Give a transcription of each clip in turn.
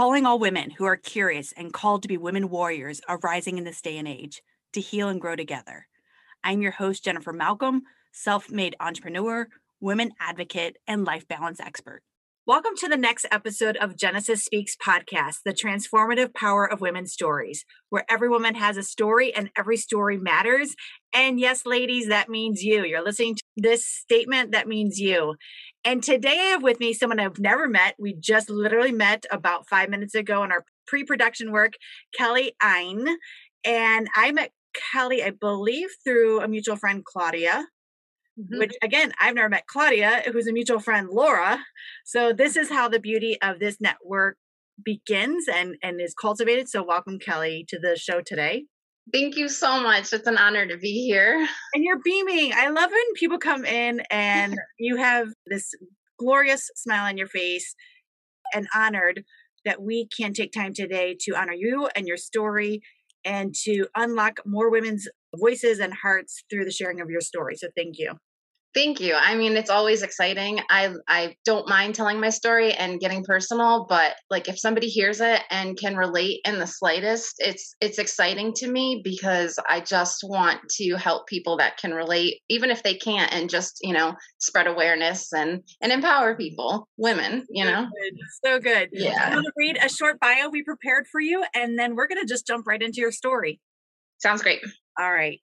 calling all women who are curious and called to be women warriors arising in this day and age to heal and grow together. I'm your host, Jennifer Malcolm, self made entrepreneur, women advocate, and life balance expert. Welcome to the next episode of Genesis Speaks podcast, the transformative power of women's stories, where every woman has a story and every story matters. And yes, ladies, that means you. You're listening to this statement, that means you. And today I have with me someone I've never met. We just literally met about five minutes ago in our pre production work, Kelly Ein. And I met Kelly, I believe, through a mutual friend, Claudia. Mm-hmm. Which again, I've never met Claudia, who's a mutual friend, Laura. So this is how the beauty of this network begins and and is cultivated. So welcome, Kelly, to the show today. Thank you so much. It's an honor to be here. And you're beaming. I love when people come in and you have this glorious smile on your face and honored that we can take time today to honor you and your story and to unlock more women's voices and hearts through the sharing of your story. So thank you. Thank you. I mean, it's always exciting. I I don't mind telling my story and getting personal, but like if somebody hears it and can relate in the slightest, it's it's exciting to me because I just want to help people that can relate even if they can't and just, you know, spread awareness and and empower people, women, you know. So good. So good. Yeah. I'm going to read a short bio we prepared for you and then we're going to just jump right into your story. Sounds great. All right.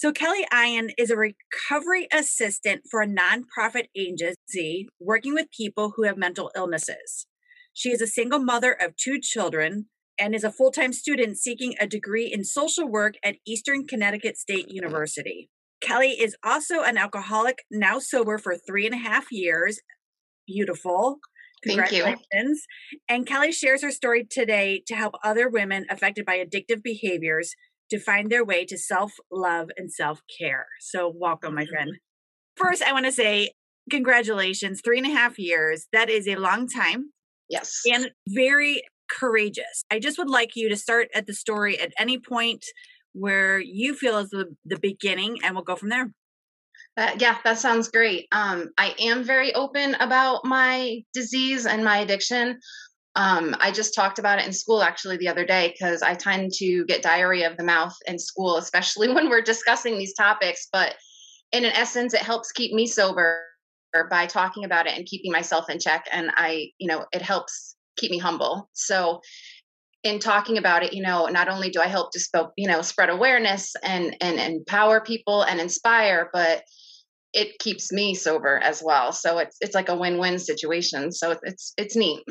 So, Kelly Ein is a recovery assistant for a nonprofit agency working with people who have mental illnesses. She is a single mother of two children and is a full time student seeking a degree in social work at Eastern Connecticut State University. Kelly is also an alcoholic, now sober for three and a half years. Beautiful. Congratulations. Thank you. And Kelly shares her story today to help other women affected by addictive behaviors to find their way to self love and self care. So, welcome, my friend. First, I want to say congratulations. Three and a half years. That is a long time. Yes. And very courageous. I just would like you to start at the story at any point where you feel is the, the beginning, and we'll go from there. Uh, yeah, that sounds great. Um, I am very open about my disease and my addiction. Um, I just talked about it in school actually the other day because I tend to get diarrhea of the mouth in school, especially when we're discussing these topics. But in an essence, it helps keep me sober by talking about it and keeping myself in check. And I, you know, it helps keep me humble. So in talking about it, you know, not only do I help to sp- you know, spread awareness and, and empower people and inspire, but it keeps me sober as well. So it's, it's like a win-win situation. So it's, it's neat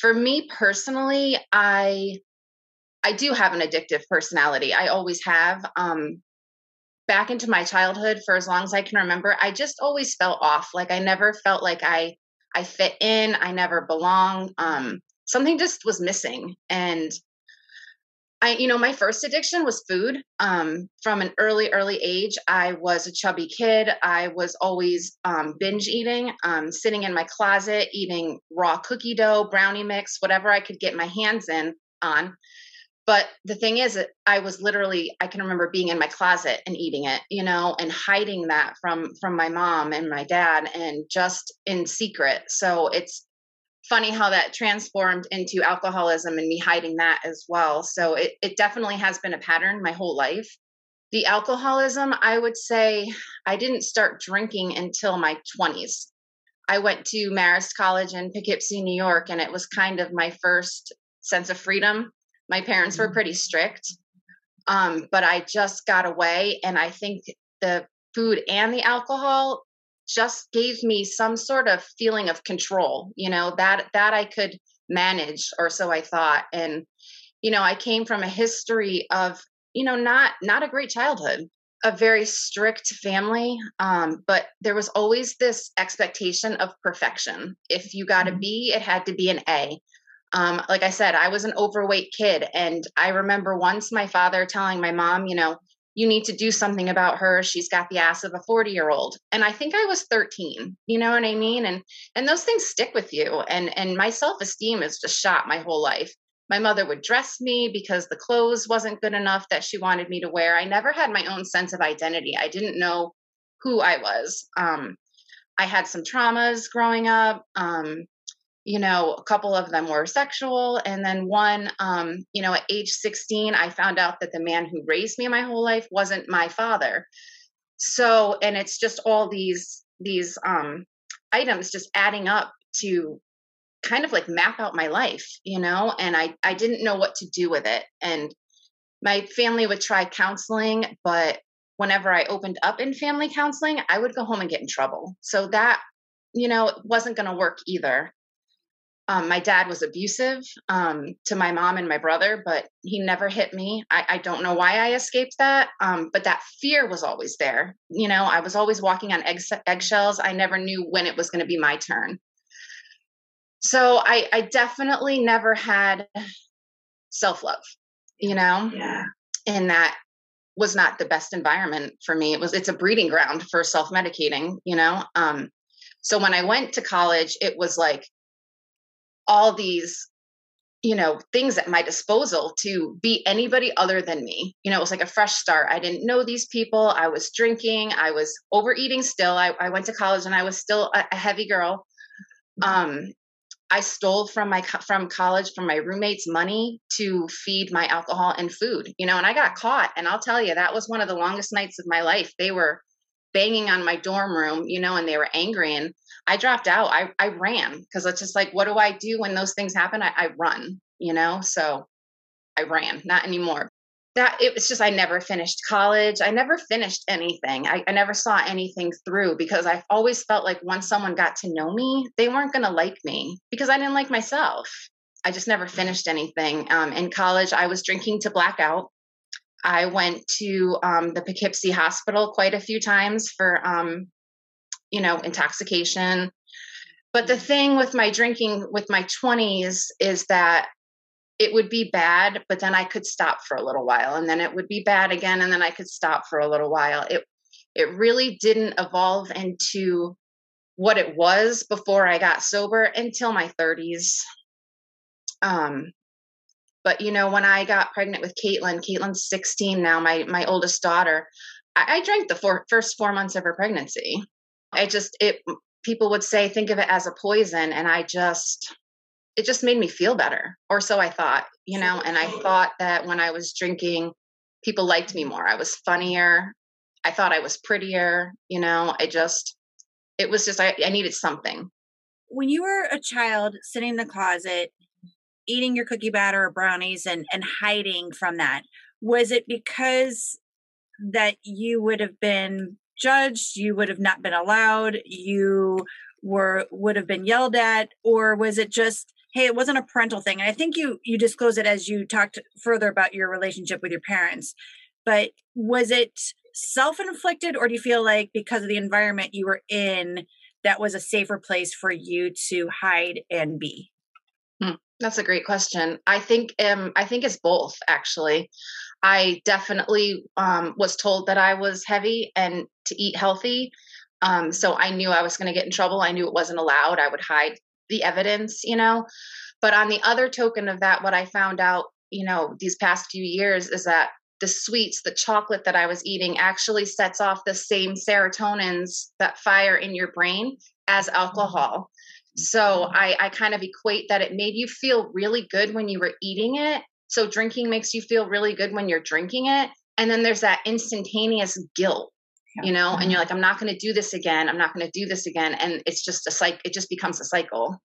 for me personally, I I do have an addictive personality. I always have. Um, back into my childhood for as long as I can remember, I just always felt off. Like I never felt like I I fit in. I never belonged. Um, something just was missing, and I, you know, my first addiction was food. Um, from an early, early age, I was a chubby kid. I was always um, binge eating, um, sitting in my closet, eating raw cookie dough, brownie mix, whatever I could get my hands in on. But the thing is, I was literally, I can remember being in my closet and eating it, you know, and hiding that from from my mom and my dad, and just in secret. So it's funny how that transformed into alcoholism and me hiding that as well. So it, it definitely has been a pattern my whole life. The alcoholism, I would say I didn't start drinking until my 20s. I went to Marist College in Poughkeepsie, New York, and it was kind of my first sense of freedom. My parents were mm-hmm. pretty strict, um, but I just got away. And I think the food and the alcohol just gave me some sort of feeling of control you know that that i could manage or so i thought. And you know i came from a history of you know not not a great childhood a very strict family um, but there was always this expectation of perfection. If you got a mm-hmm. it had to be an a. Um, like i said i was an overweight kid and i remember once my father telling my mom you know you need to do something about her. She's got the ass of a 40 year old and i think i was 13 you know what i mean? And and those things stick with you. And and my self-esteem is just shot my whole life. My mother would dress me because the clothes wasn't good enough that she wanted me to wear. I never had my own sense of identity. I didn't know who i was. Um, i had some traumas growing up. Um, you know, a couple of them were sexual. And then one, um, you know, at age 16, I found out that the man who raised me my whole life wasn't my father. So, and it's just all these, these, um, items just adding up to kind of like map out my life, you know, and I, I didn't know what to do with it. And my family would try counseling, but whenever I opened up in family counseling, I would go home and get in trouble. So that, you know, wasn't going to work either. Um, my dad was abusive um, to my mom and my brother, but he never hit me. I, I don't know why I escaped that, um, but that fear was always there. You know, I was always walking on egg, eggshells. I never knew when it was going to be my turn. So I, I definitely never had self love, you know? Yeah. And that was not the best environment for me. It was, it's a breeding ground for self medicating, you know? Um, so when I went to college, it was like, all these you know things at my disposal to be anybody other than me. You know it was like a fresh start. I didn't know these people. I was drinking. I was overeating still. I, I went to college and i was still a, a heavy girl. Um i stole from my from college from my roommates money to feed my alcohol and food you know and i got caught. And i'll tell you that was one of the longest nights of my life. They were banging on my dorm room you know and they were angry and I dropped out. I, I ran because it's just like, what do I do when those things happen? I, I run, you know? So I ran, not anymore. That it was just, I never finished college. I never finished anything. I, I never saw anything through because I've always felt like once someone got to know me, they weren't going to like me because I didn't like myself. I just never finished anything. Um, in college, I was drinking to blackout. I went to um, the Poughkeepsie Hospital quite a few times for um, you know, intoxication. But the thing with my drinking with my 20s is that it would be bad, but then I could stop for a little while and then it would be bad again and then I could stop for a little while. It it really didn't evolve into what it was before I got sober until my 30s. Um but you know, when I got pregnant with Caitlin, Caitlin's 16 now, my my oldest daughter, I, I drank the four, first four months of her pregnancy. I just it people would say think of it as a poison and I just it just made me feel better or so I thought, you know, and I thought that when I was drinking people liked me more. I was funnier. I thought I was prettier, you know. I just it was just I, I needed something. When you were a child sitting in the closet eating your cookie batter or brownies and and hiding from that, was it because that you would have been judged you would have not been allowed you were would have been yelled at or was it just hey it wasn't a parental thing? And i think you you disclose it as you talked further about your relationship with your parents but was it self-inflicted or do you feel like because of the environment you were in that was a safer place for you to hide and be that's a great question i think um i think it's both actually I definitely um, was told that I was heavy and to eat healthy. Um, so I knew I was going to get in trouble. I knew it wasn't allowed. I would hide the evidence, you know. But on the other token of that, what I found out, you know, these past few years is that the sweets, the chocolate that I was eating actually sets off the same serotonins that fire in your brain as alcohol. So I, I kind of equate that it made you feel really good when you were eating it so drinking makes you feel really good when you're drinking it. And then there's that instantaneous guilt, yeah. you know, mm-hmm. and you're like, I'm not going to do this again. I'm not going to do this again. And it's just a cycle, it just becomes a cycle.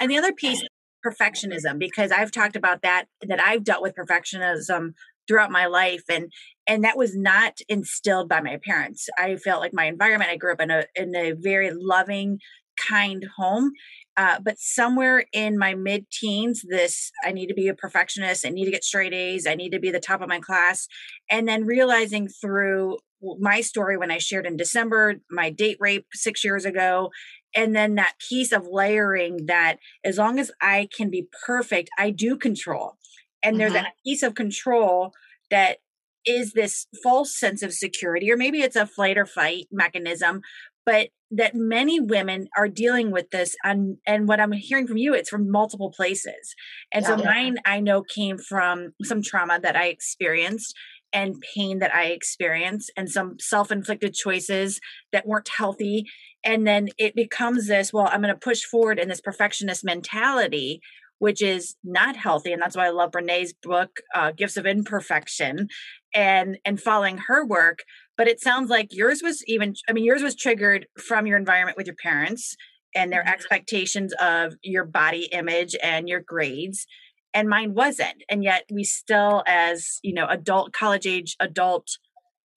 And the other piece, perfectionism, because I've talked about that, that I've dealt with perfectionism throughout my life and and that was not instilled by my parents i felt like my environment i grew up in a in a very loving kind home uh, but somewhere in my mid teens, this I need to be a perfectionist. I need to get straight A's. I need to be the top of my class. And then realizing through my story when I shared in December, my date rape six years ago, and then that piece of layering that as long as I can be perfect, I do control. And mm-hmm. there's that piece of control that is this false sense of security, or maybe it's a flight or fight mechanism, but that many women are dealing with this and and what i'm hearing from you it's from multiple places and yeah, so yeah. mine i know came from some trauma that i experienced and pain that I experienced and some self inflicted choices that weren't healthy. And then it becomes this, well, I'm going to push forward in this perfectionist mentality, which is not healthy. And that's why I love Brene's book, uh, Gifts of Imperfection, and and following her work. But it sounds like yours was even, I mean, yours was triggered from your environment with your parents and their mm-hmm. expectations of your body image and your grades and mine wasn't and yet we still as you know adult college age adult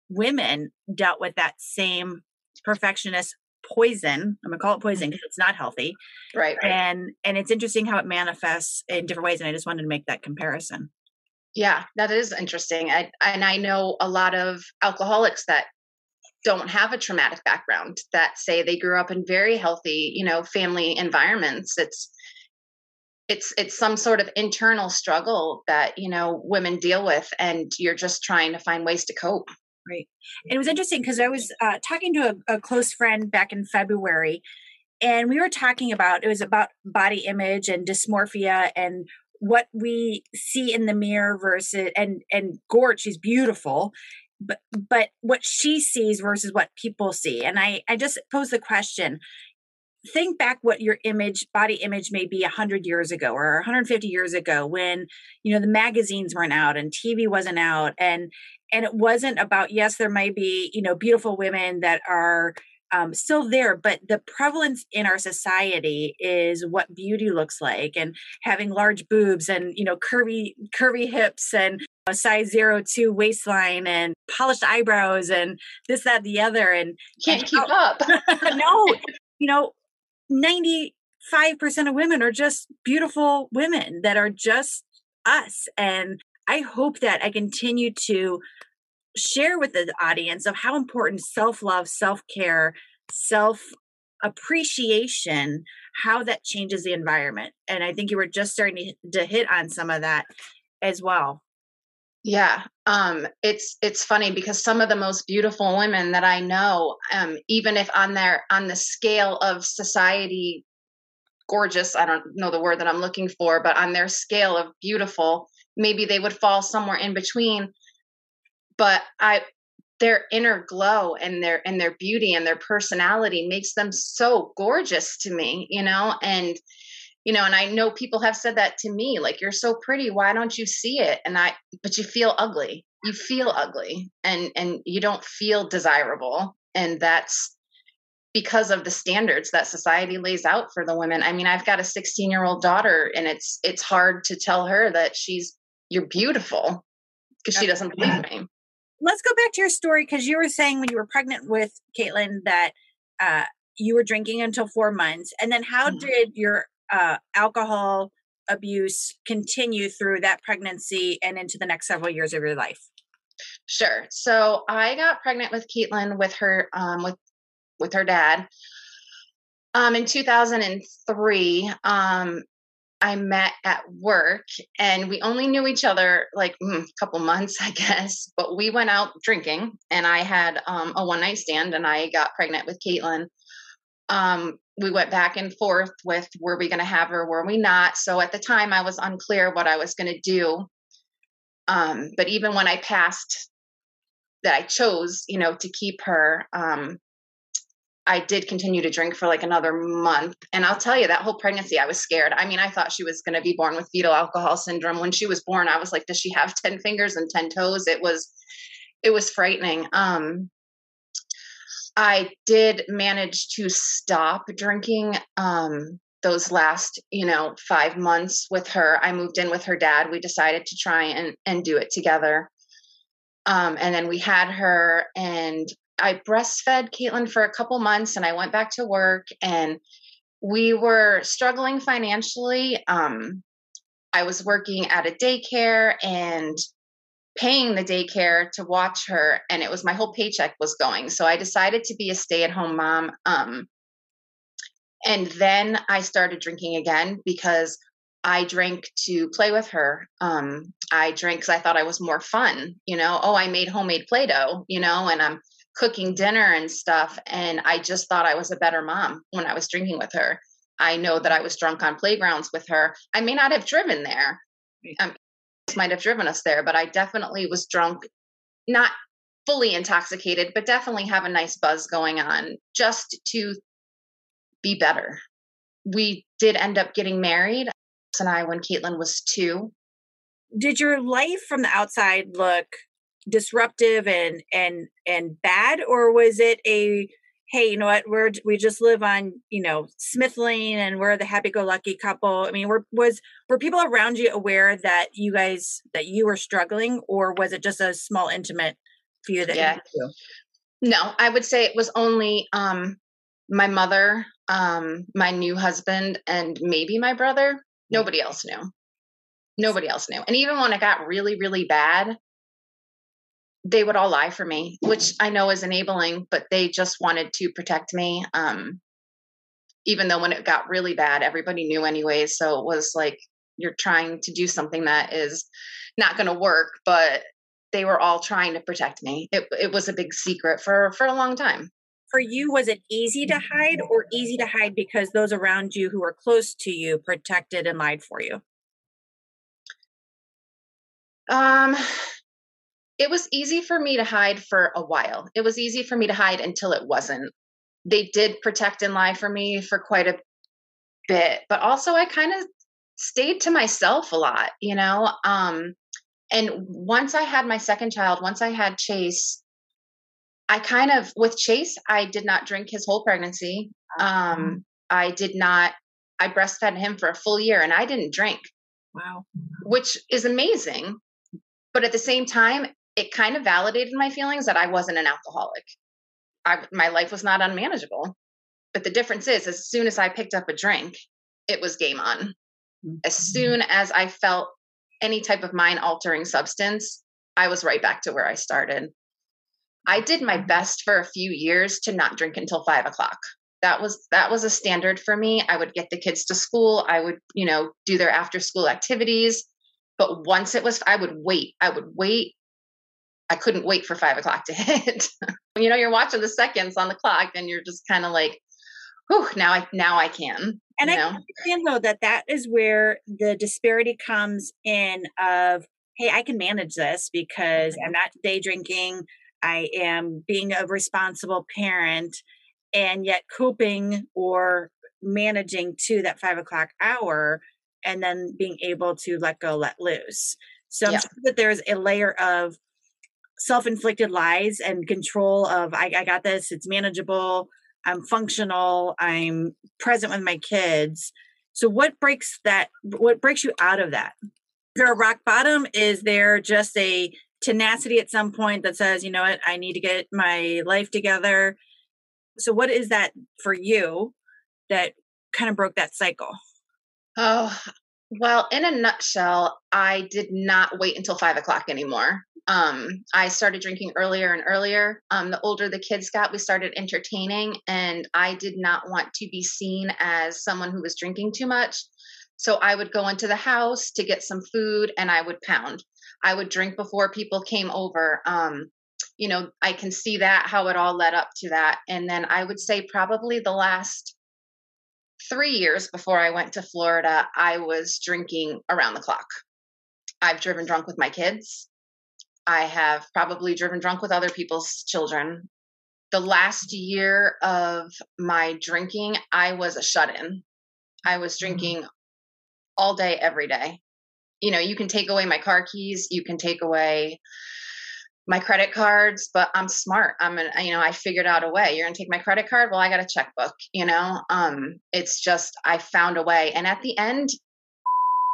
women dealt with that same perfectionist poison i'm gonna call it poison because it's not healthy right, right. and and it's interesting how it manifests in different ways and i just wanted to make that comparison. Yeah that is interesting I, and i know a lot of alcoholics that don't have a traumatic background that say they grew up in very healthy you know family environments. It's it's it's some sort of internal struggle that you know women deal with and you're just trying to find ways to cope right. It was interesting because i was uh, talking to a, a close friend back in february and we were talking about it was about body image and dysmorphia and what we see in the mirror versus and and Gord, she's beautiful but but what she sees versus what people see and i i just posed the question think back what your image body image may be 100 years ago or 150 years ago when you know the magazines weren't out and tv wasn't out and and it wasn't about yes there might be you know beautiful women that are um, still there but the prevalence in our society is what beauty looks like and having large boobs and you know curvy curvy hips and a size zero two waistline and polished eyebrows and this that the other and can't and, keep up no you know 95% of women are just beautiful women that are just us. And I hope that I continue to share with the audience of how important self love, self appreciation, how that changes the environment. And I think you were just starting to, to hit on some of that as well. Yeah, um, it's it's funny because some of the most beautiful women that I know, um, even if on their on the scale of society, gorgeous, I don't know the word that I'm looking for, but on their scale of beautiful, maybe they would fall somewhere in between. But I, their inner glow and their and their beauty and their personality makes them so gorgeous to me, you know, and you know and i know people have said that to me like you're so pretty why don't you see it? And i but you feel ugly. You feel ugly and and you don't feel desirable and that's because of the standards that society lays out for the women. I mean i've got a 16 year old daughter and it's it's hard to tell her that she's you're beautiful because she doesn't believe me let's go back to your story because you were saying when you were pregnant with caitlin that uh, you were drinking until four months and then how mm-hmm. did your uh, alcohol abuse continue through that pregnancy and into the next several years of your life? Sure. So I got pregnant with Caitlin with her um, with with her dad. Um, in 2003, um, I met at work, and we only knew each other like mm, a couple months, I guess. But we went out drinking, and I had um, a one night stand, and I got pregnant with Caitlin. Um, we went back and forth with were we going to have her, were we not? So at the time, I was unclear what I was going to do. Um, but even when I passed, that I chose, you know, to keep her, um, I did continue to drink for like another month. And I'll tell you, that whole pregnancy, I was scared. I mean, I thought she was going to be born with fetal alcohol syndrome. When she was born, I was like, does she have 10 fingers and 10 toes? It was, it was frightening. Um, I did manage to stop drinking um, those last, you know, five months with her. I moved in with her dad. We decided to try and, and do it together. Um, and then we had her, and I breastfed Caitlin for a couple months, and I went back to work, and we were struggling financially. Um, I was working at a daycare, and paying the daycare to watch her and it was my whole paycheck was going. So i decided to be a stay-at-home mom um, and then i started drinking again because i drank to play with her. Um, i drank because i thought i was more fun you know? Oh i made homemade play-doh you know? And i'm cooking dinner and stuff and i just thought i was a better mom when i was drinking with her i know that i was drunk on playgrounds with her i may not have driven there um, might have driven us there, but I definitely was drunk not fully intoxicated, but definitely have a nice buzz going on just to be better. We did end up getting married, and I, when Caitlin was two. Did your life from the outside look disruptive and and and bad, or was it a hey, you know what, we're we just live on, you know, Smith Lane and we're the happy go lucky couple. I mean, were was were people around you aware that you guys that you were struggling or was it just a small intimate few that yeah. No, I would say it was only um my mother, um, my new husband, and maybe my brother. Nobody else knew. Nobody else knew. And even when it got really, really bad, they would all lie for me, which I know is enabling, but they just wanted to protect me. Um, even though when it got really bad, everybody knew anyway. So it was like you're trying to do something that is not going to work, but they were all trying to protect me. It, it was a big secret for for a long time. For you, was it easy to hide, or easy to hide because those around you who were close to you protected and lied for you? Um, it was easy for me to hide for a while. It was easy for me to hide until it wasn't. They did protect and lie for me for quite a bit, but also I kind of stayed to myself a lot, you know. Um and once I had my second child, once I had Chase, I kind of with Chase, I did not drink his whole pregnancy. Um I did not I breastfed him for a full year and I didn't drink. Wow. Which is amazing. But at the same time, it kind of validated my feelings that I wasn't an alcoholic. I, my life was not unmanageable. But the difference is, as soon as I picked up a drink, it was game on. As mm-hmm. soon as I felt any type of mind altering substance, I was right back to where I started. I did my best for a few years to not drink until five o'clock. That was that was a standard for me. I would get the kids to school. I would, you know, do their after school activities. But once it was, I would wait. I would wait I couldn't wait for five o'clock to hit. you know, you're watching the seconds on the clock and you're just kind of like, whew, now I now I can. And I know? understand though that that is where the disparity comes in of, hey, I can manage this because mm-hmm. I'm not day drinking. I am being a responsible parent and yet coping or managing to that five o'clock hour and then being able to let go, let loose. So I'm yeah. sure that there's a layer of self-inflicted lies and control of I, I got this it's manageable i'm functional i'm present with my kids. So what breaks that what breaks you out of that? There a rock bottom is there just a tenacity at some point that says you know what? I need to get my life together. So what is that for you that kind of broke that cycle? Oh well in a nutshell i did not wait until five o'clock anymore um, I started drinking earlier and earlier. Um, the older the kids got, we started entertaining, and I did not want to be seen as someone who was drinking too much. So I would go into the house to get some food and I would pound. I would drink before people came over. Um, you know, I can see that, how it all led up to that. And then I would say probably the last three years before I went to Florida, I was drinking around the clock. I've driven drunk with my kids. I have probably driven drunk with other people's children. The last year of my drinking, I was a shut in. I was mm-hmm. drinking mm-hmm. all day, every day. You know, you can take away my car keys, you can take away my credit cards, but I'm smart. I'm an, you know, I figured out a way. You're gonna take my credit card? Well, I got a checkbook, you know? Um, it's just I found a way. And at the end,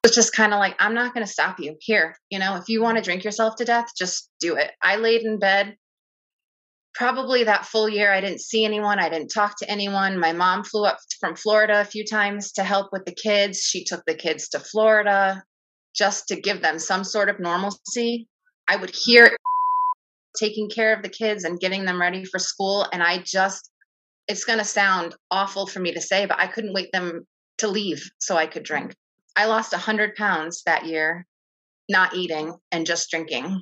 it's just kind of like, I'm not going to stop you here. You know, if you want to drink yourself to death, just do it. I laid in bed probably that full year. I didn't see anyone. I didn't talk to anyone. My mom flew up from Florida a few times to help with the kids. She took the kids to Florida just to give them some sort of normalcy. I would hear taking care of the kids and getting them ready for school. And I just, it's going to sound awful for me to say, but I couldn't wait them to leave so I could drink. I lost 100 pounds that year, not eating and just drinking.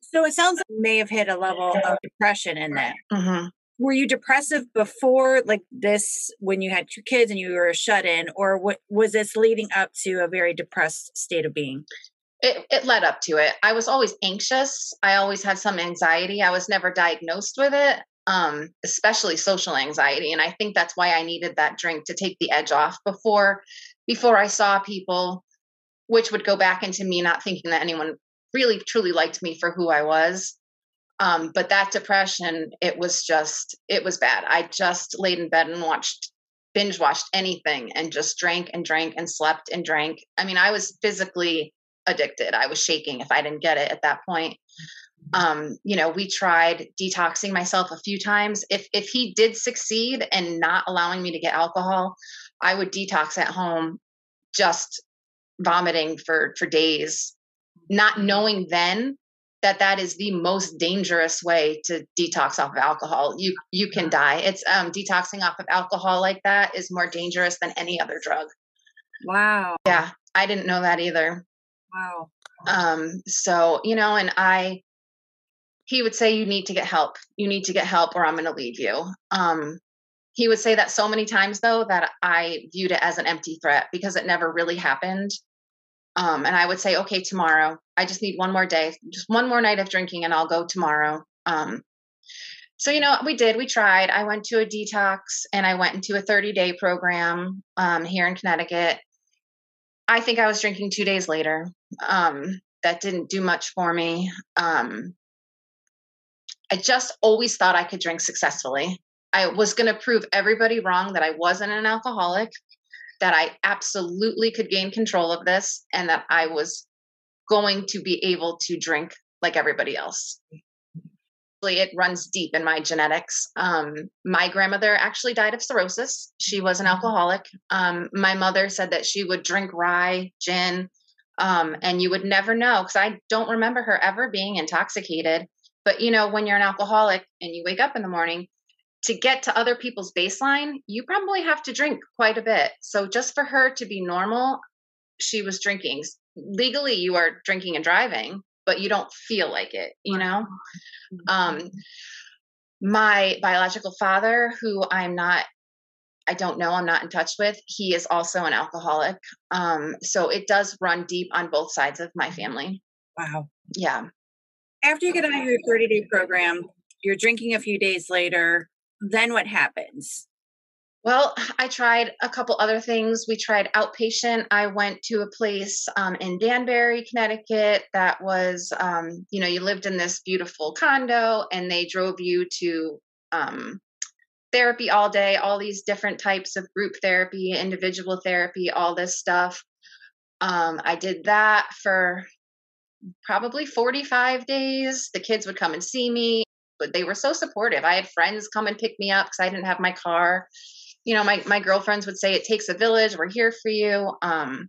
So it sounds like you may have hit a level of depression in that. Mm-hmm. Were you depressive before, like this, when you had two kids and you were shut in, or what was this leading up to a very depressed state of being? It, it led up to it. I was always anxious. I always had some anxiety. I was never diagnosed with it, um, especially social anxiety. And I think that's why I needed that drink to take the edge off before before I saw people, which would go back into me not thinking that anyone really truly liked me for who I was. Um, but that depression, it was just, it was bad. I just laid in bed and watched, binge watched anything and just drank and drank and slept and drank. I mean, I was physically addicted. I was shaking if I didn't get it at that point. Um, you know, we tried detoxing myself a few times. If if he did succeed and not allowing me to get alcohol, I would detox at home, just vomiting for for days, not knowing then that that is the most dangerous way to detox off of alcohol. You you can die. It's um detoxing off of alcohol like that is more dangerous than any other drug. Wow. Yeah, I didn't know that either. Wow. Um, so, you know, and I, he would say, you need to get help. You need to get help or I'm going to leave you. Um, he would say that so many times though that I viewed it as an empty threat because it never really happened. Um, and I would say, okay, tomorrow, I just need one more day, just one more night of drinking and I'll go tomorrow. Um, so, you know, we did, we tried. I went to a detox and I went into a 30 day program um, here in Connecticut. I think I was drinking two days later. Um, that didn't do much for me. Um, I just always thought I could drink successfully. I was going to prove everybody wrong that I wasn't an alcoholic, that I absolutely could gain control of this, and that I was going to be able to drink like everybody else it runs deep in my genetics. Um, my grandmother actually died of cirrhosis. She was an mm-hmm. alcoholic. Um, my mother said that she would drink rye, gin, um, and you would never know because I don't remember her ever being intoxicated. But you know, when you're an alcoholic and you wake up in the morning, to get to other people's baseline, you probably have to drink quite a bit. So just for her to be normal, she was drinking. Legally, you are drinking and driving, but you don't feel like it, you know? Um, mm-hmm. my biological father, who I'm not, I don't know, I'm not in touch with, he is also an alcoholic. Um, so it does run deep on both sides of my family. Wow. Yeah. After you get out of your 30 day program, you're drinking a few days later. Then what happens? Well, I tried a couple other things. We tried outpatient. I went to a place um, in Danbury, Connecticut that was, um, you know, you lived in this beautiful condo and they drove you to um, therapy all day, all these different types of group therapy, individual therapy, all this stuff. Um, I did that for probably 45 days. The kids would come and see me, but they were so supportive. I had friends come and pick me up because I didn't have my car you know, my, my girlfriends would say, it takes a village. We're here for you. Um,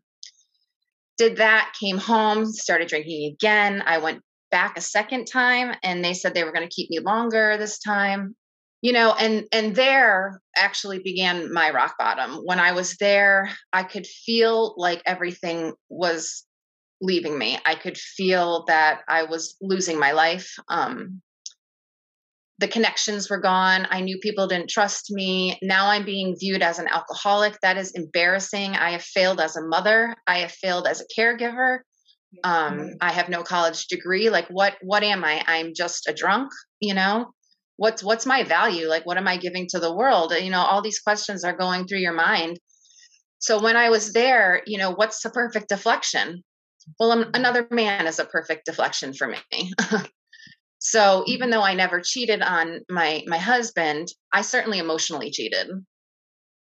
did that, came home, started drinking again. I went back a second time and they said they were going to keep me longer this time you know and and there actually began my rock bottom when i was there i could feel like everything was leaving me i could feel that i was losing my life um the connections were gone. I knew people didn't trust me. Now I'm being viewed as an alcoholic. That is embarrassing. I have failed as a mother. I have failed as a caregiver. Um, I have no college degree. Like what what am I? I'm just a drunk, you know? What's what's my value? Like what am I giving to the world? You know, all these questions are going through your mind. So when I was there, you know, what's the perfect deflection? Well, another man is a perfect deflection for me. So even though I never cheated on my my husband, I certainly emotionally cheated.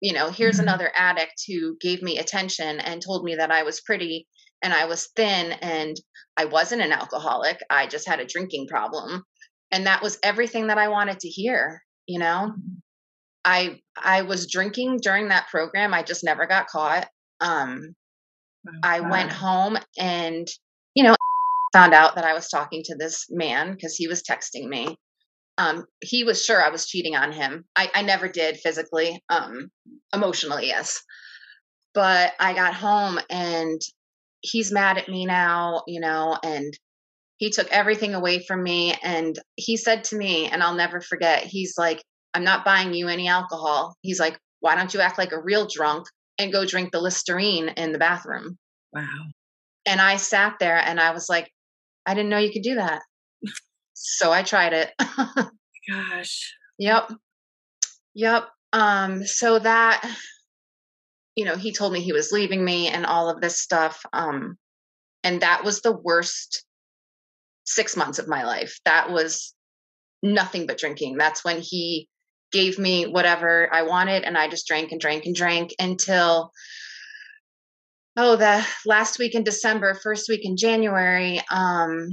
You know, here's mm-hmm. another addict who gave me attention and told me that I was pretty and I was thin and I wasn't an alcoholic. I just had a drinking problem. And that was everything that I wanted to hear, you know? Mm-hmm. I I was drinking during that program. I just never got caught. Um I went home and you know found out that I was talking to this man because he was texting me. Um, he was sure I was cheating on him. I, I never did physically, um, emotionally, yes. But I got home and he's mad at me now, you know, and he took everything away from me. And he said to me, and I'll never forget, he's like, I'm not buying you any alcohol. He's like, why don't you act like a real drunk and go drink the Listerine in the bathroom? Wow. And I sat there and I was like, I didn't know you could do that. so I tried it. Gosh. Yep. Yep. Um, so that, you know, he told me he was leaving me and all of this stuff. Um, and that was the worst six months of my life. That was nothing but drinking. That's when he gave me whatever I wanted, and I just drank and drank and drank until oh the last week in December, first week in January, um,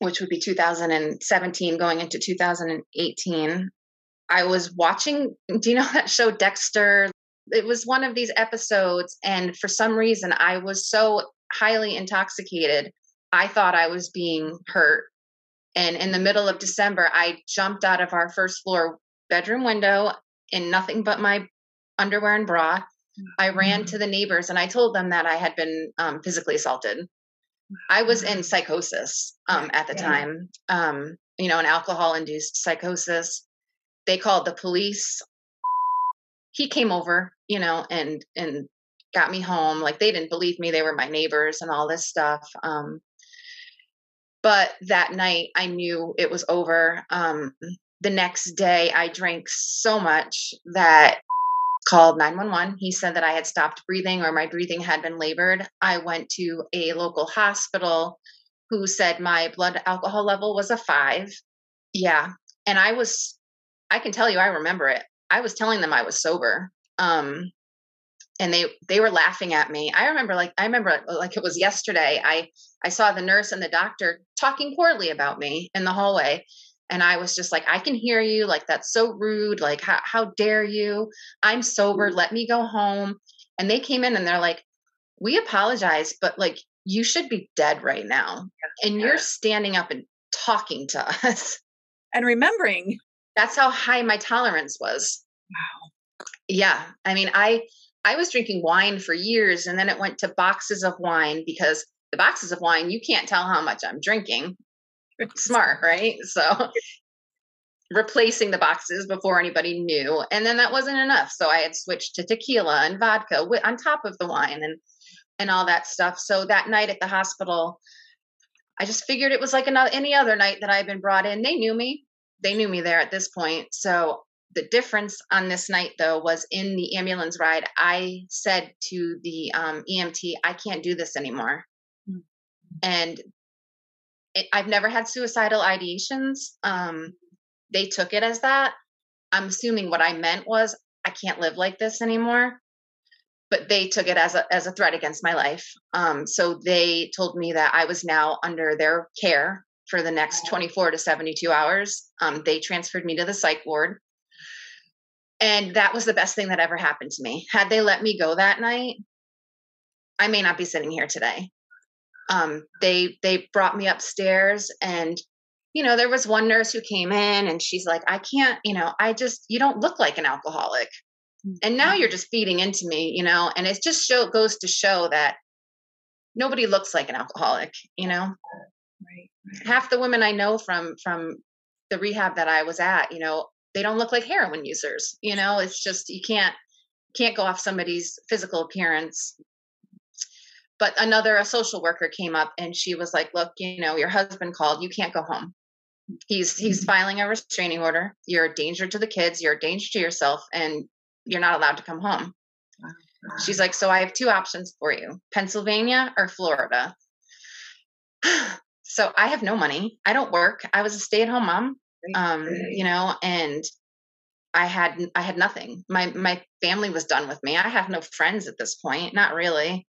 which would be 2017 going into 2018. I was watching, do you know that show Dexter? It was one of these episodes, and for some reason, I was so highly intoxicated. I thought I was being hurt. And in the middle of December, I jumped out of our first floor bedroom window in nothing but my underwear and bra. I ran mm-hmm. to the neighbors and I told them that I had been um, physically assaulted. I was in psychosis um, at the time, um, you know, an alcohol induced psychosis. They called the police. He came over, you know, and and got me home. Like they didn't believe me; they were my neighbors and all this stuff. Um, but that night, I knew it was over. Um, the next day, I drank so much that called 911. He said that I had stopped breathing or my breathing had been labored. I went to a local hospital who said my blood alcohol level was a five. Yeah. And I was, I can tell you, I remember it. I was telling them I was sober. Um, and they they were laughing at me. I remember like i remember like it was yesterday. I i saw the nurse and the doctor talking poorly about me in the hallway. And i was just like i can hear you. Like that's so rude. Like how, how dare you? I'm sober. Let me go home. And they came in and they're like we apologize but like you should be dead right now. And you're standing up and talking to us. And remembering. That's how high my tolerance was. Wow. Yeah. I mean i i was drinking wine for years and then it went to boxes of wine because the boxes of wine you can't tell how much i'm drinking smart, right? So replacing the boxes before anybody knew. And then that wasn't enough. So I had switched to tequila and vodka on top of the wine and and all that stuff. So that night at the hospital, I just figured it was like another any other night that I'd been brought in. They knew me. They knew me there at this point. So the difference on this night though was in the ambulance ride i said to the um, emt i can't do this anymore mm-hmm. and I've never had suicidal ideations. Um, they took it as that. I'm assuming what I meant was I can't live like this anymore. But they took it as a as a threat against my life. Um, so they told me that I was now under their care for the next 24 to 72 hours. Um, they transferred me to the psych ward. And that was the best thing that ever happened to me. Had they let me go that night, I may not be sitting here today um, they they brought me upstairs and you know there was one nurse who came in and she's like i can't you know i just you don't look like an alcoholic and now you're mm-hmm. just feeding into me you know and it just show goes to show that nobody looks like an alcoholic you know right. half the women i know from from the rehab that i was at you know they don't look like heroin users you know? It's just you can't can't go off somebody's physical appearance. But another a social worker came up and she was like look you know your husband called. You can't go home. He's he's mm-hmm. filing a restraining order. You're a danger to the kids. You're a danger to yourself and you're not allowed to come home. She's like so i have two options for you pennsylvania or florida. So i have no money. I don't work. I was a stay-at-home mom um you know and i had i had nothing my my family was done with me i have no friends at this point not really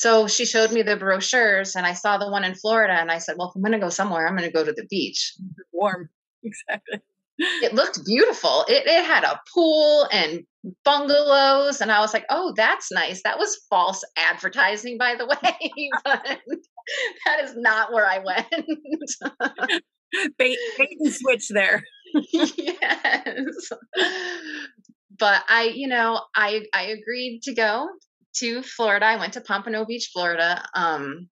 so she showed me the brochures and I saw the one in Florida and I said, well, if I'm going to go somewhere, I'm going to go to the beach. Warm. Exactly. It looked beautiful. It, it had a pool and bungalows. And I was like, oh, that's nice. That was false advertising, by the way. but that is not where I went. bait, bait and switch there. yes. But I, you know, I I agreed to go to Florida. I went to Pompano Beach, Florida. Um,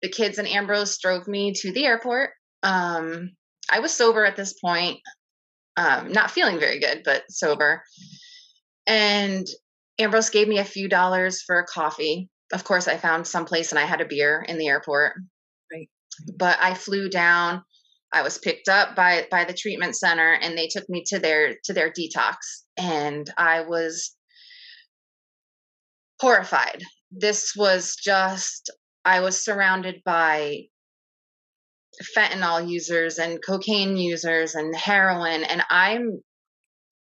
the kids and Ambrose drove me to the airport. Um, I was sober at this point, um, not feeling very good, but sober. And Ambrose gave me a few dollars for a coffee of course, I found some place and I had a beer in the airport. But I flew down. I was picked up by by the treatment center, and they took me to their to their detox, and I was horrified. This was just I was surrounded by fentanyl users and cocaine users and heroin and I'm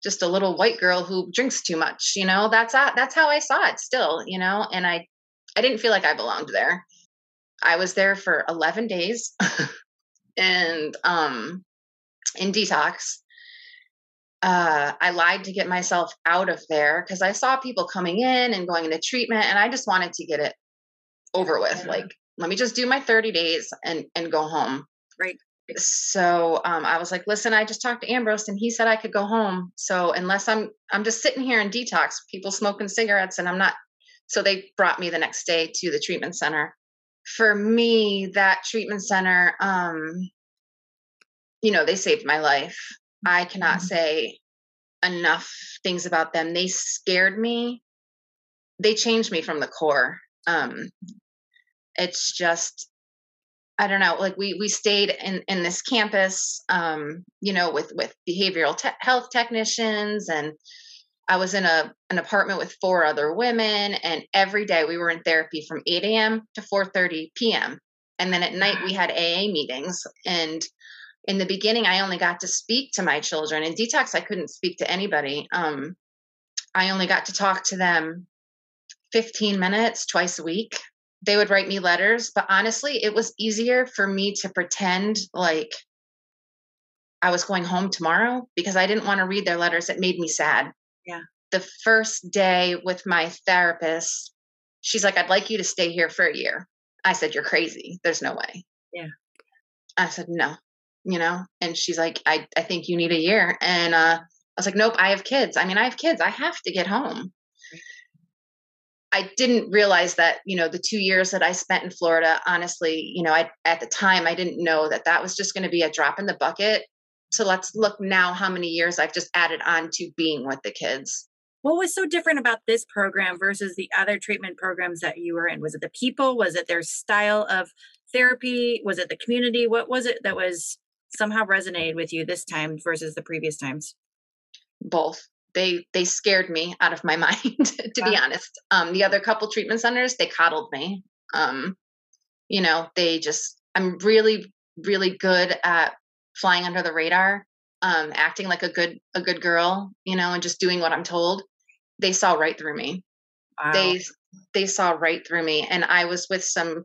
just a little white girl who drinks too much, you know? That's that's how I saw it still, you know, and I I didn't feel like I belonged there. I was there for 11 days and um in detox. Uh, I lied to get myself out of there because I saw people coming in and going into treatment, and I just wanted to get it over with. Yeah. Like, let me just do my 30 days and and go home. Right. So um, I was like, listen, I just talked to Ambrose and he said I could go home. So unless I'm I'm just sitting here in detox, people smoking cigarettes, and I'm not. So they brought me the next day to the treatment center. For me, that treatment center, um, you know, they saved my life. I cannot mm-hmm. say enough things about them. They scared me. They changed me from the core. Um, it's just I don't know, like we we stayed in in this campus, um, you know, with with behavioral te- health technicians, and I was in a an apartment with four other women, and every day we were in therapy from 8 a.m. to 4:30 p.m. And then at night we had AA meetings, and in the beginning I only got to speak to my children. In detox, I couldn't speak to anybody. Um, I only got to talk to them 15 minutes twice a week they would write me letters, but honestly, it was easier for me to pretend like I was going home tomorrow because I didn't want to read their letters. It made me sad. Yeah. The first day with my therapist, she's like, I'd like you to stay here for a year. I said, You're crazy. There's no way. Yeah. I said, No, you know? And she's like, I, I think you need a year. And uh, I was like, Nope, I have kids. I mean, I have kids. I have to get home. I didn't realize that, you know, the two years that I spent in Florida, honestly, you know, I, at the time, I didn't know that that was just going to be a drop in the bucket. So let's look now how many years I've just added on to being with the kids. What was so different about this program versus the other treatment programs that you were in? Was it the people? Was it their style of therapy? Was it the community? What was it that was somehow resonated with you this time versus the previous times? Both they they scared me out of my mind to yeah. be honest um the other couple treatment centers they coddled me um you know they just i'm really really good at flying under the radar um acting like a good a good girl you know and just doing what i'm told they saw right through me wow. they they saw right through me and i was with some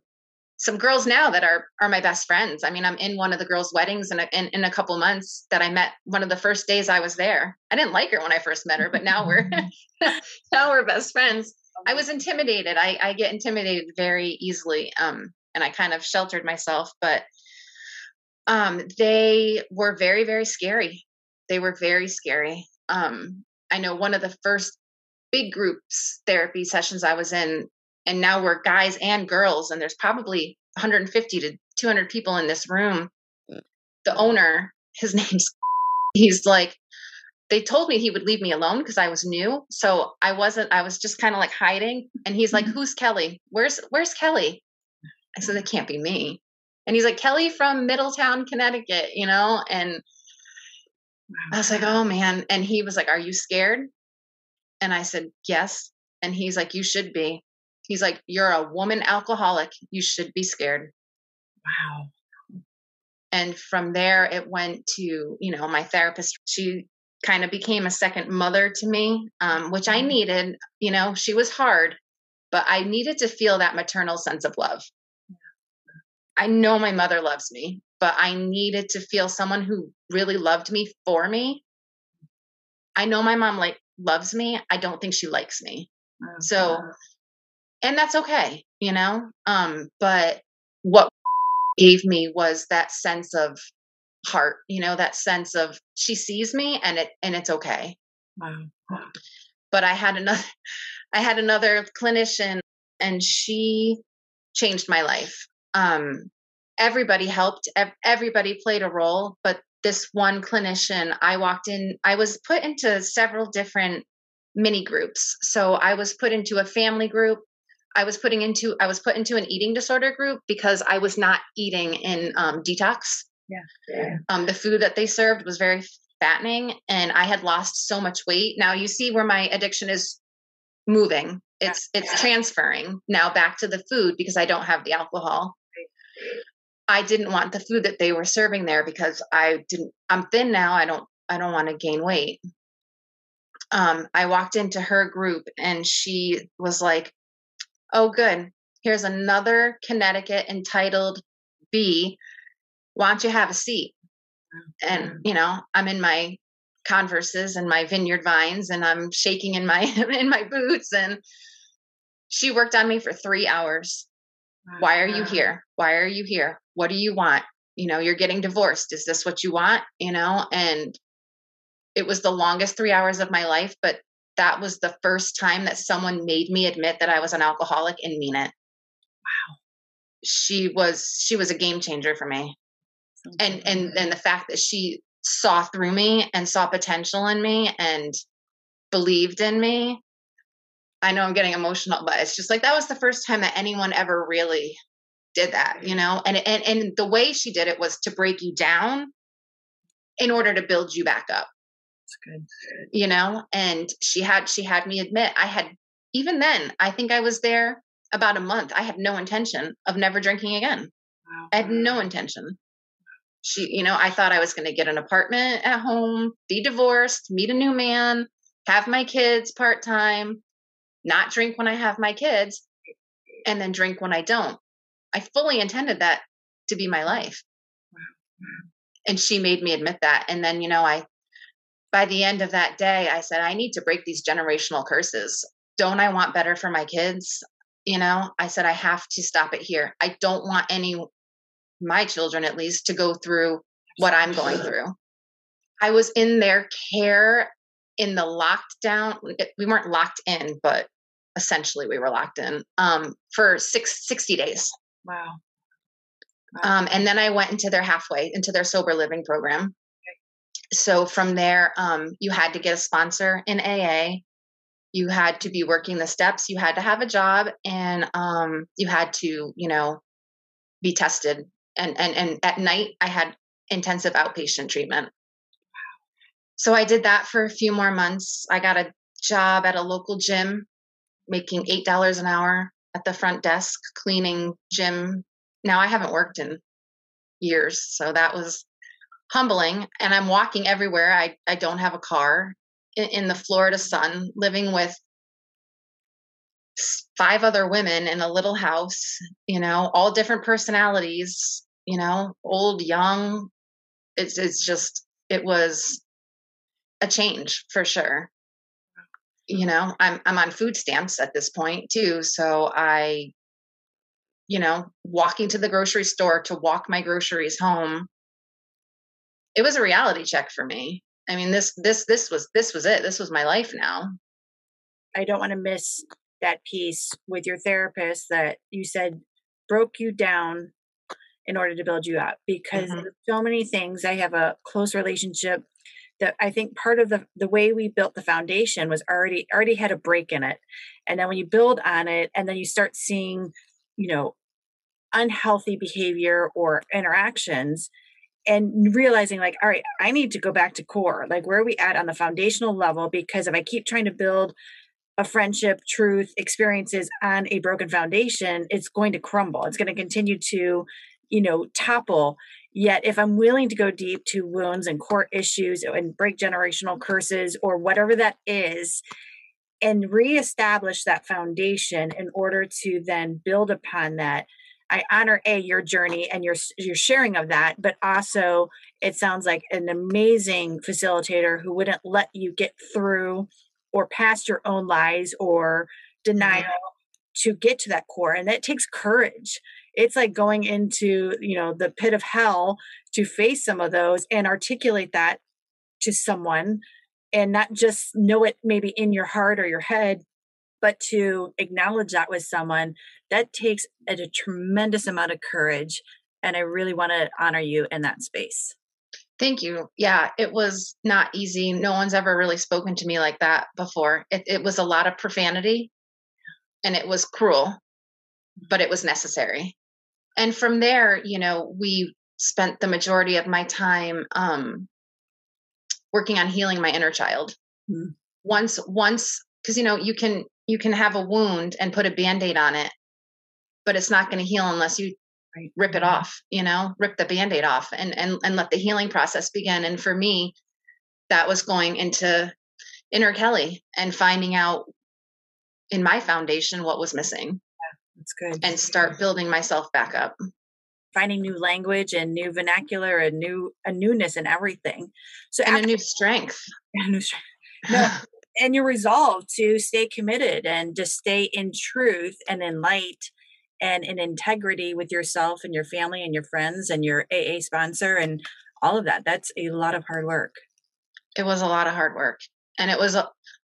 some girls now that are are my best friends. I mean, I'm in one of the girls' weddings in a, in, in a couple months that I met one of the first days I was there. I didn't like her when I first met her, but now we're now we're best friends. I was intimidated. I, I get intimidated very easily, um, and I kind of sheltered myself. But um, they were very very scary. They were very scary. Um, I know one of the first big groups therapy sessions I was in and now we're guys and girls and there's probably 150 to 200 people in this room the owner his name's he's like they told me he would leave me alone because i was new so i wasn't i was just kind of like hiding and he's like mm-hmm. who's kelly where's where's kelly i said it can't be me and he's like kelly from middletown connecticut you know and i was like oh man and he was like are you scared and i said yes and he's like you should be He's like, You're a woman alcoholic. You should be scared. Wow. And from there, it went to, you know, my therapist. She kind of became a second mother to me, um, which I mm-hmm. needed. You know, she was hard, but I needed to feel that maternal sense of love. I know my mother loves me, but I needed to feel someone who really loved me for me. I know my mom like loves me. I don't think she likes me. So and that's okay you know um but what gave me was that sense of heart you know that sense of she sees me and it and it's okay wow. but i had another i had another clinician and she changed my life um everybody helped everybody played a role but this one clinician i walked in i was put into several different mini groups so i was put into a family group I was putting into I was put into an eating disorder group because I was not eating in um, detox. Yeah. yeah. Um, the food that they served was very fattening, and I had lost so much weight. Now you see where my addiction is moving. It's yeah. it's transferring now back to the food because I don't have the alcohol. I didn't want the food that they were serving there because I didn't. I'm thin now. I don't. I don't want to gain weight. Um, I walked into her group and she was like, oh, good. Here's another Connecticut entitled B. Why don't you have a seat? And, you know, I'm in my converses and my vineyard vines and I'm shaking in my in my boots and she worked on me for 3 hours. Why are you here? Why are you here? What do you want? You know, you're getting divorced. Is this what you want? You know, and it was the longest 3 hours of my life, but that was the first time that someone made me admit that I was an alcoholic and mean it. Wow. She was she was a game changer for me. So and and then the fact that she saw through me and saw potential in me and believed in me. I know I'm getting emotional, but it's just like that was the first time that anyone ever really did that, you know? And and and the way she did it was to break you down in order to build you back up good. You know, and she had she had me admit I had even then, I think I was there about a month. I had no intention of never drinking again. Wow. I had no intention. She, you know, I thought I was going to get an apartment at home, be divorced, meet a new man, have my kids part time, not drink when I have my kids, and then drink when I don't. I fully intended that to be my life. And she made me admit that. And then, you know, I by the end of that day, I said, I need to break these generational curses. Don't I want better for my kids? You know, I said, I have to stop it here. I don't want any, my children at least, to go through what I'm going through. I was in their care in the lockdown. We weren't locked in, but essentially we were locked in um, for six, 60 days. Wow. wow. Um, and then I went into their halfway, into their sober living program so from there, um, you had to get a sponsor in AA. You had to be working the steps. You had to have a job, and um, you had to, you know, be tested. And and and at night, I had intensive outpatient treatment. So I did that for a few more months. I got a job at a local gym, making eight dollars an hour at the front desk, cleaning gym. Now I haven't worked in years, so that was humbling. And i'm walking everywhere. I, I don't have a car. In, in the florida sun living with five other women in a little house you know all different personalities you know old young. It's it's just it was a change for sure you know i'm i'm on food stamps at this point too so i you know walking to the grocery store to walk my groceries home it was a reality check for me. I mean, this this this was this was it. This was my life now. I don't want to miss that piece with your therapist that you said broke you down in order to build you up because mm-hmm. so many things I have a close relationship that I think part of the the way we built the foundation was already already had a break in it. And then when you build on it and then you start seeing, you know, unhealthy behavior or interactions, and realizing like all right i need to go back to core. Like where are we at on the foundational level? Because if i keep trying to build a friendship truth experiences on a broken foundation it's going to crumble. It's going to continue to you know topple yet if i'm willing to go deep to wounds and core issues and break generational curses or whatever that is and reestablish that foundation in order to then build upon that I honor a your journey and your your sharing of that, but also it sounds like an amazing facilitator who wouldn't let you get through or past your own lies or denial to get to that core, and that takes courage. It's like going into you know the pit of hell to face some of those and articulate that to someone and not just know it maybe in your heart or your head but to acknowledge that with someone that takes a, a tremendous amount of courage and i really want to honor you in that space Thank you. Yeah, it was not easy. No one's ever really spoken to me like that before. It, it was a lot of profanity. and it was cruel, but it was necessary. And from there, you know, we spent the majority of my time um, working on healing my inner child. Mm. Once, once, because you know, you can you can have a wound and put a band-aid on it, but it's not going to heal unless you right. rip it off. You know, rip the band-aid off and and and let the healing process begin. And for me, that was going into inner Kelly and finding out in my foundation what was missing. That's good. And start building myself back up. Finding new language and new vernacular and new a newness in everything. So and after, a new strength. And a new strength. No, and your resolve to stay committed and to stay in truth and in light and in integrity with yourself and your family and your friends and your AA sponsor and all of that. That's a lot of hard work. It was a lot of hard work. And it was,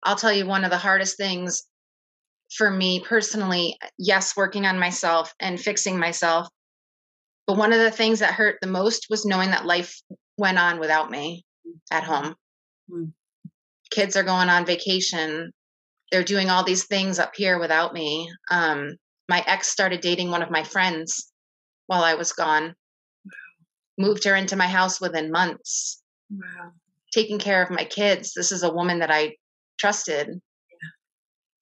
I'll tell you, one of the hardest things for me personally, yes, working on myself and fixing myself. But one of the things that hurt the most was knowing that life went on without me at home. Mm-hmm. Kids are going on vacation. They're doing all these things up here without me. Um, my ex started dating one of my friends while I was gone. Moved her into my house within months. Wow. Taking care of my kids. This is a woman that I trusted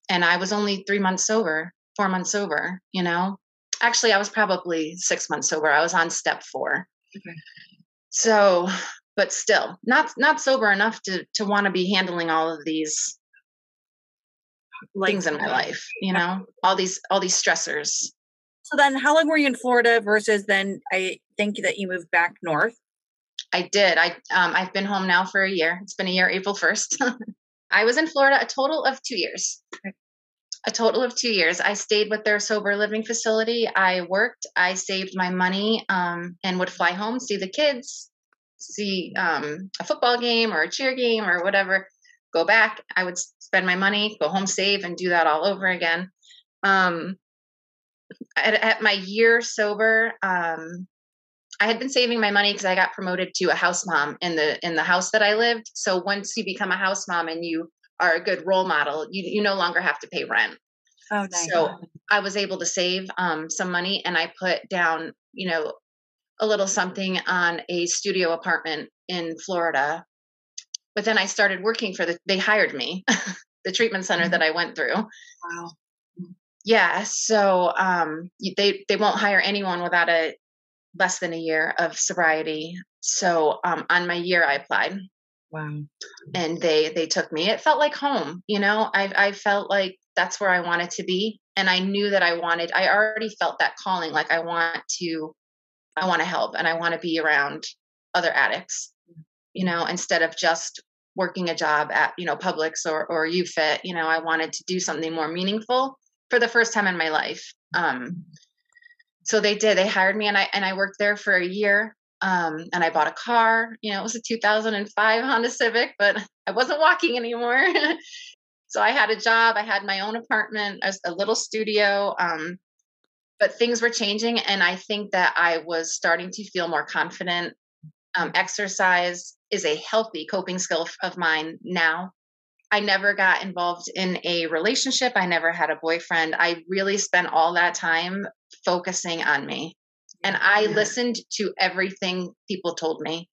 and I was only three months sober, four months sober, you know? Actually, I was probably six months sober. I was on step four. Okay. So, but still not not sober enough to to want to be handling all of these like, things in my life, you know, all these all these stressors. So then how long were you in Florida versus then I think that you moved back north? I did. I um I've been home now for a year. It's been a year April 1st. I was in Florida a total of 2 years. Okay a total of two years. I stayed with their sober living facility. I worked, I saved my money, um, and would fly home, see the kids, see um, a football game or a cheer game or whatever, go back. I would spend my money, go home, save, and do that all over again. Um, at, at, my year sober, um, I had been saving my money because I got promoted to a house mom in the in the house that I lived. So once you become a house mom and you are a good role model, you you no longer have to pay rent. Oh, nice. So I was able to save um, some money, and I put down, you know, a little something on a studio apartment in Florida. But then I started working for the. They hired me, the treatment center mm-hmm. that I went through. Wow. Yeah. So um, they they won't hire anyone without a less than a year of sobriety. So um, on my year, I applied. Wow. And they they took me. It felt like home, you know. I I felt like that's where I wanted to be and I knew that I wanted I already felt that calling like I want to I want to help and I want to be around other addicts. You know, instead of just working a job at, you know, Publix or or Youfit, you know, I wanted to do something more meaningful for the first time in my life. Um so they did. They hired me and I and I worked there for a year um, and I bought a car. You know, it was a 2005 Honda Civic, but I wasn't walking anymore. so I had a job. I had my own apartment, a, little studio. Um, but things were changing, and I think that I was starting to feel more confident. Um, exercise is a healthy coping skill of mine now. I never got involved in a relationship. I never had a boyfriend. I really spent all that time focusing on me and I listened to everything people told me.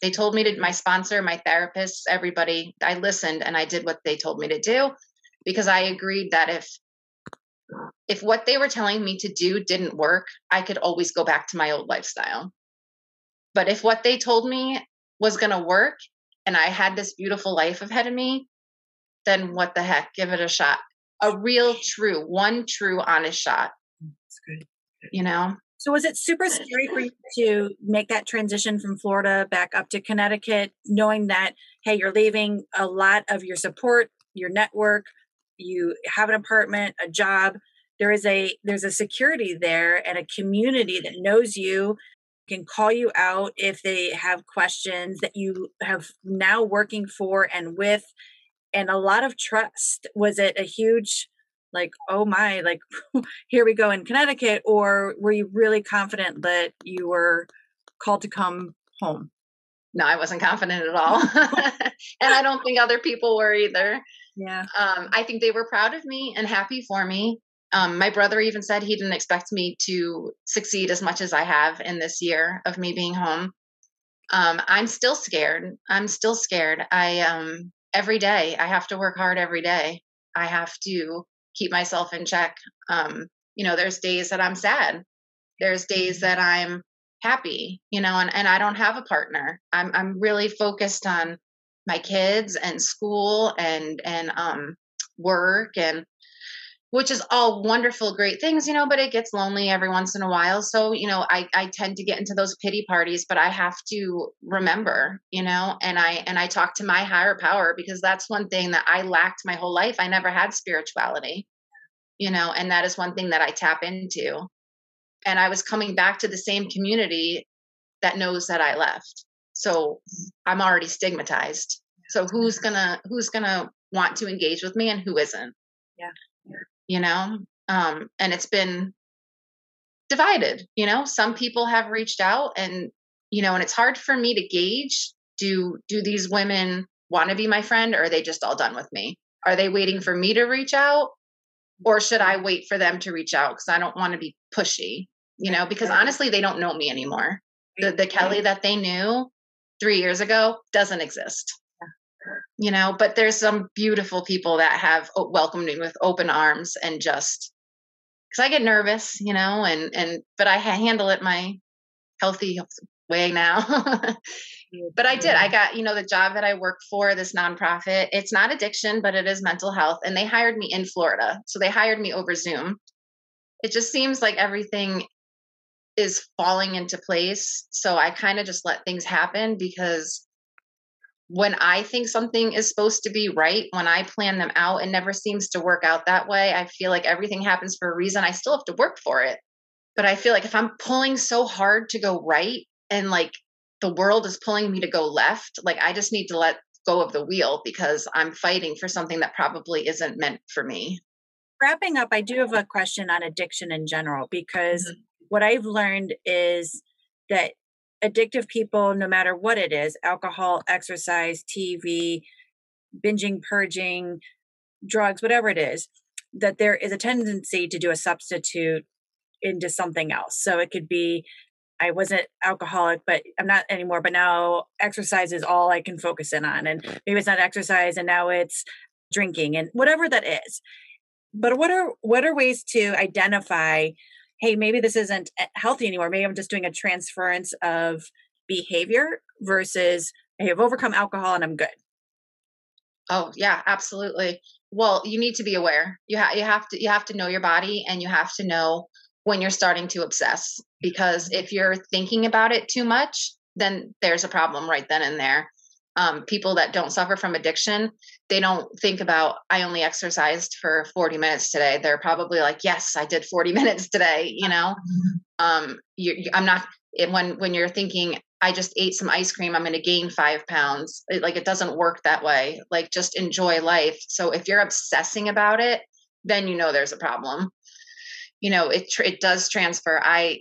They told me to my sponsor, my therapist, everybody. I listened and I did what they told me to do because I agreed that if if what they were telling me to do didn't work, I could always go back to my old lifestyle. But if what they told me was going to work and I had this beautiful life ahead of me, then what the heck, give it a shot. A real true, one true honest shot. Mm, that's good. You know? So was it super scary for you to make that transition from Florida back up to Connecticut, knowing that hey, you're leaving a lot of your support, your network, you have an apartment, a job. There is a there's a security there and a community that knows you, can call you out if they have questions that you have now working for and with and a lot of trust. Was it a huge like oh my like here we go in connecticut or were you really confident that you were called to come home no i wasn't confident at all and i don't think other people were either yeah um, i think they were proud of me and happy for me Um, my brother even said he didn't expect me to succeed as much as I have in this year of me being home. Um, I'm still scared. I'm still scared. I um, every day I have to work hard every day. I have to keep myself in check. Um, you know, there's days that I'm sad. There's days mm-hmm. that I'm happy, you know, and, and I don't have a partner. I'm I'm really focused on my kids and school and and um work and which is all wonderful great things you know but it gets lonely every once in a while. So you know i i tend to get into those pity parties but i have to remember you know and i and i talk to my higher power because that's one thing that i lacked my whole life. I never had spirituality you know and that is one thing that i tap into. And i was coming back to the same community that knows that i left. So i'm already stigmatized. So who's gonna who's gonna want to engage with me and who isn't? Yeah you know um and it's been divided you know? Some people have reached out and you know and it's hard for me to gauge do do these women want to be my friend or are they just all done with me? Are they waiting for me to reach out or should i wait for them to reach out because i don't want to be pushy you know? Because honestly they don't know me anymore. The the kelly that they knew three years ago doesn't exist you know but there's some beautiful people that have welcomed me with open arms and just because i get nervous you know and and but i handle it my healthy way now. But i did i got you know the job that i work for this nonprofit it's not addiction but it is mental health and they hired me in florida so they hired me over zoom. It just seems like everything is falling into place so i kind of just let things happen because when I think something is supposed to be right, when I plan them out, it never seems to work out that way. I feel like everything happens for a reason. I still have to work for it. But I feel like if I'm pulling so hard to go right and like the world is pulling me to go left, like I just need to let go of the wheel because I'm fighting for something that probably isn't meant for me. Wrapping up, I do have a question on addiction in general because mm-hmm. what I've learned is that addictive people, no matter what it is alcohol, exercise, TV, binging, purging, drugs, whatever it is that there is a tendency to do a substitute into something else. So it could be I wasn't alcoholic, but I'm not anymore. But now exercise is all I can focus in on. And maybe it's not exercise and now it's drinking and whatever that is. But what are what are ways to identify hey, maybe this isn't eh, healthy anymore. Maybe I'm just doing a transference of behavior versus, hey, I've overcome alcohol and I'm good. Oh yeah, absolutely. Well, you need to be aware. You have you have to you have to know your body and you have to know when you're starting to obsess because if you're thinking about it too much, then there's a problem right then and there um, people that don't suffer from addiction, they don't think about, I only exercised for 40 minutes today. They're probably like, yes, I did 40 minutes today. You know, um, you, I'm not, when, when you're thinking, I just ate some ice cream, I'm going to gain five pounds. It, like it doesn't work that way. Like just enjoy life. So if you're obsessing about it, then you know there's a problem. You know, it, it does transfer. I,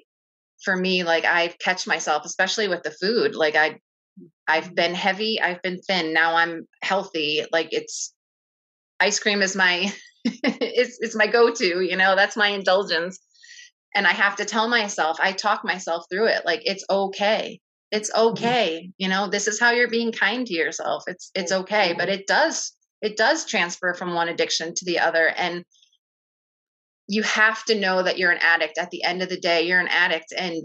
for me, like I catch myself, especially with the food. Like I I've been heavy, I've been thin. Now I'm healthy. Like it's ice cream is my it's it's my go-to, you know, that's my indulgence. And I have to tell myself, I talk myself through it like it's okay. It's mm-hmm. okay. You know, this is how you're being kind to yourself. It's it's okay, but it does it does transfer from one addiction to the other and you have to know that you're an addict at the end of the day you're an addict and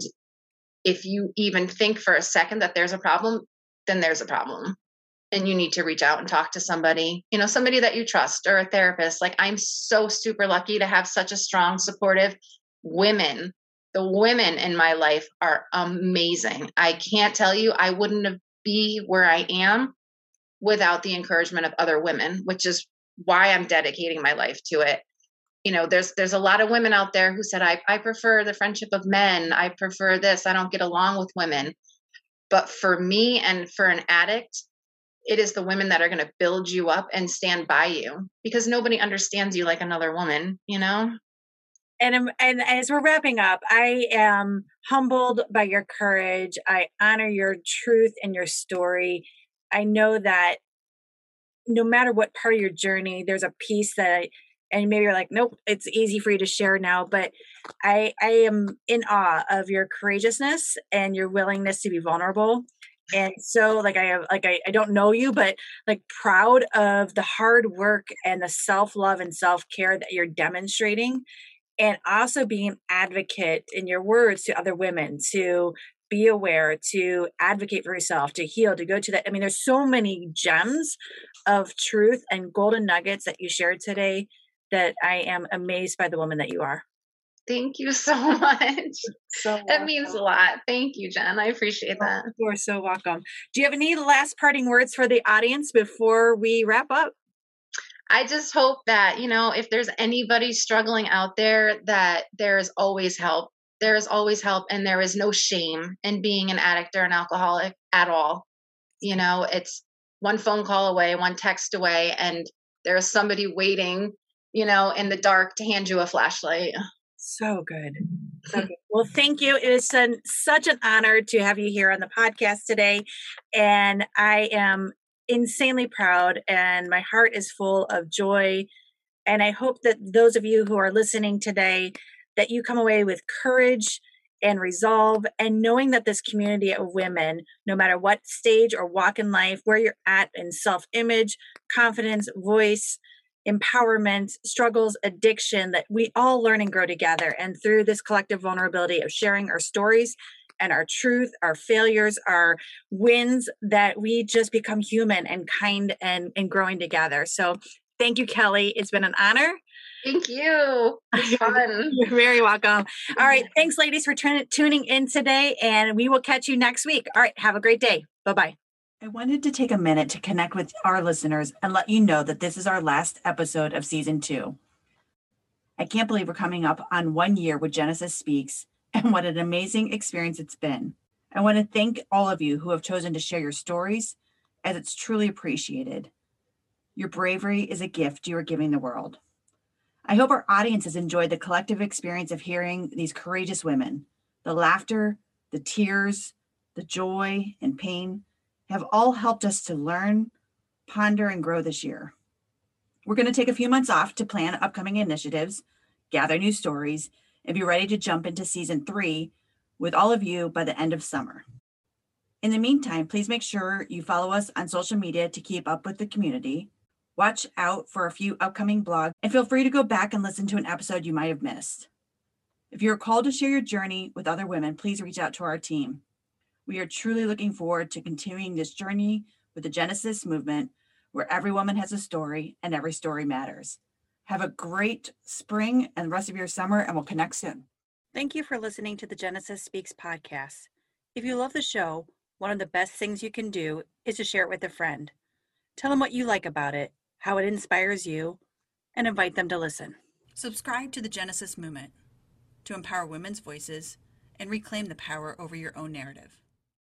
if you even think for a second that there's a problem, then there's a problem. And you need to reach out and talk to somebody, you know, somebody that you trust or a therapist. Like I'm so super lucky to have such a strong, supportive women. The women in my life are amazing. I can't tell you, I wouldn't be where I am without the encouragement of other women, which is why I'm dedicating my life to it you know there's there's a lot of women out there who said I, I prefer the friendship of men i prefer this i don't get along with women but for me and for an addict it is the women that are going to build you up and stand by you because nobody understands you like another woman you know? And and as we're wrapping up i am humbled by your courage. I honor your truth and your story. I know that no matter what part of your journey there's a piece that and maybe you're like nope it's easy for you to share now but i i am in awe of your courageousness and your willingness to be vulnerable. And so like i have like I, I don't know you but like proud of the hard work and the self-love and self-care that you're demonstrating and also being an advocate in your words to other women to be aware to advocate for yourself to heal to go to that i mean there's so many gems of truth and golden nuggets that you shared today that i am amazed by the woman that you are Thank you so much. So that means a lot. Thank you, Jen. I appreciate oh, that. You are so welcome. Do you have any last parting words for the audience before we wrap up? I just hope that, you know, if there's anybody struggling out there, that there is always help. There is always help, and there is no shame in being an addict or an alcoholic at all. You know, it's one phone call away, one text away, and there's somebody waiting, you know, in the dark to hand you a flashlight. So good. So good. Well, thank you. It is an, such an honor to have you here on the podcast today. And I am insanely proud, and my heart is full of joy. And I hope that those of you who are listening today, that you come away with courage and resolve and knowing that this community of women no matter what stage or walk in life where you're at in self-image confidence voice empowerment, struggles, addiction that we all learn and grow together. And through this collective vulnerability of sharing our stories and our truth, our failures, our wins, that we just become human and kind and, and growing together. So thank you, Kelly. It's been an honor. Thank you. It's fun. You're very welcome. All right. Thanks, ladies, for t- tuning in today. And we will catch you next week. All right. Have a great day. Bye bye. I wanted to take a minute to connect with our listeners and let you know that this is our last episode of season two. I can't believe we're coming up on one year with Genesis Speaks and what an amazing experience it's been. I want to thank all of you who have chosen to share your stories, as it's truly appreciated. Your bravery is a gift you are giving the world. I hope our audience has enjoyed the collective experience of hearing these courageous women, the laughter, the tears, the joy and pain have all helped us to learn, ponder, and grow this year. We're going to take a few months off to plan upcoming initiatives, gather new stories, and be ready to jump into season three with all of you by the end of summer. In the meantime, please make sure you follow us on social media to keep up with the community. Watch out for a few upcoming blogs and feel free to go back and listen to an episode you might have missed. If you're called to share your journey with other women, please reach out to our team. We are truly looking forward to continuing this journey with the Genesis movement, where every woman has a story and every story matters. Have a great spring and the rest of your summer, and we'll connect soon. Thank you for listening to the Genesis Speaks podcast. If you love the show, one of the best things you can do is to share it with a friend. Tell them what you like about it, how it inspires you, and invite them to listen. Subscribe to the Genesis movement to empower women's voices and reclaim the power over your own narrative.